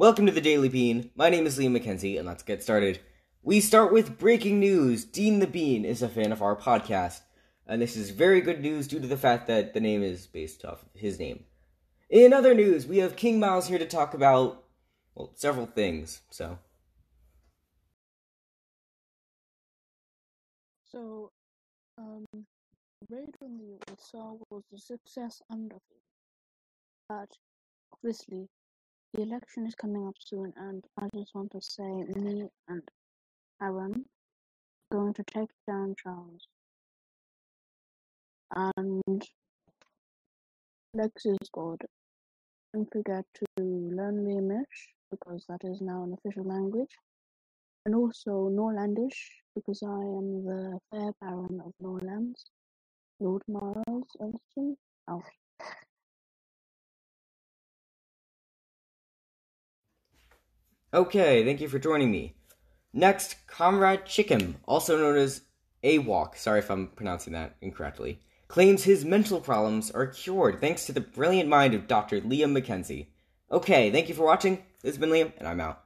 Welcome to the Daily Bean. My name is Liam McKenzie, and let's get started. We start with breaking news. Dean the Bean is a fan of our podcast, and this is very good news due to the fact that the name is based off of his name. In other news, we have King Miles here to talk about, well, several things, so. So, um, Raid on the USA was a success and failure. But, obviously, the election is coming up soon, and I just want to say, me and Aaron going to take down Charles. And Lex is good. Don't forget to learn Liamish, because that is now an official language. And also Norlandish, because I am the fair baron of Norlands. Lord Miles Elston out. Okay, thank you for joining me. Next, Comrade Chickham, also known as AWOC, sorry if I'm pronouncing that incorrectly, claims his mental problems are cured thanks to the brilliant mind of Dr. Liam McKenzie. Okay, thank you for watching. This has been Liam, and I'm out.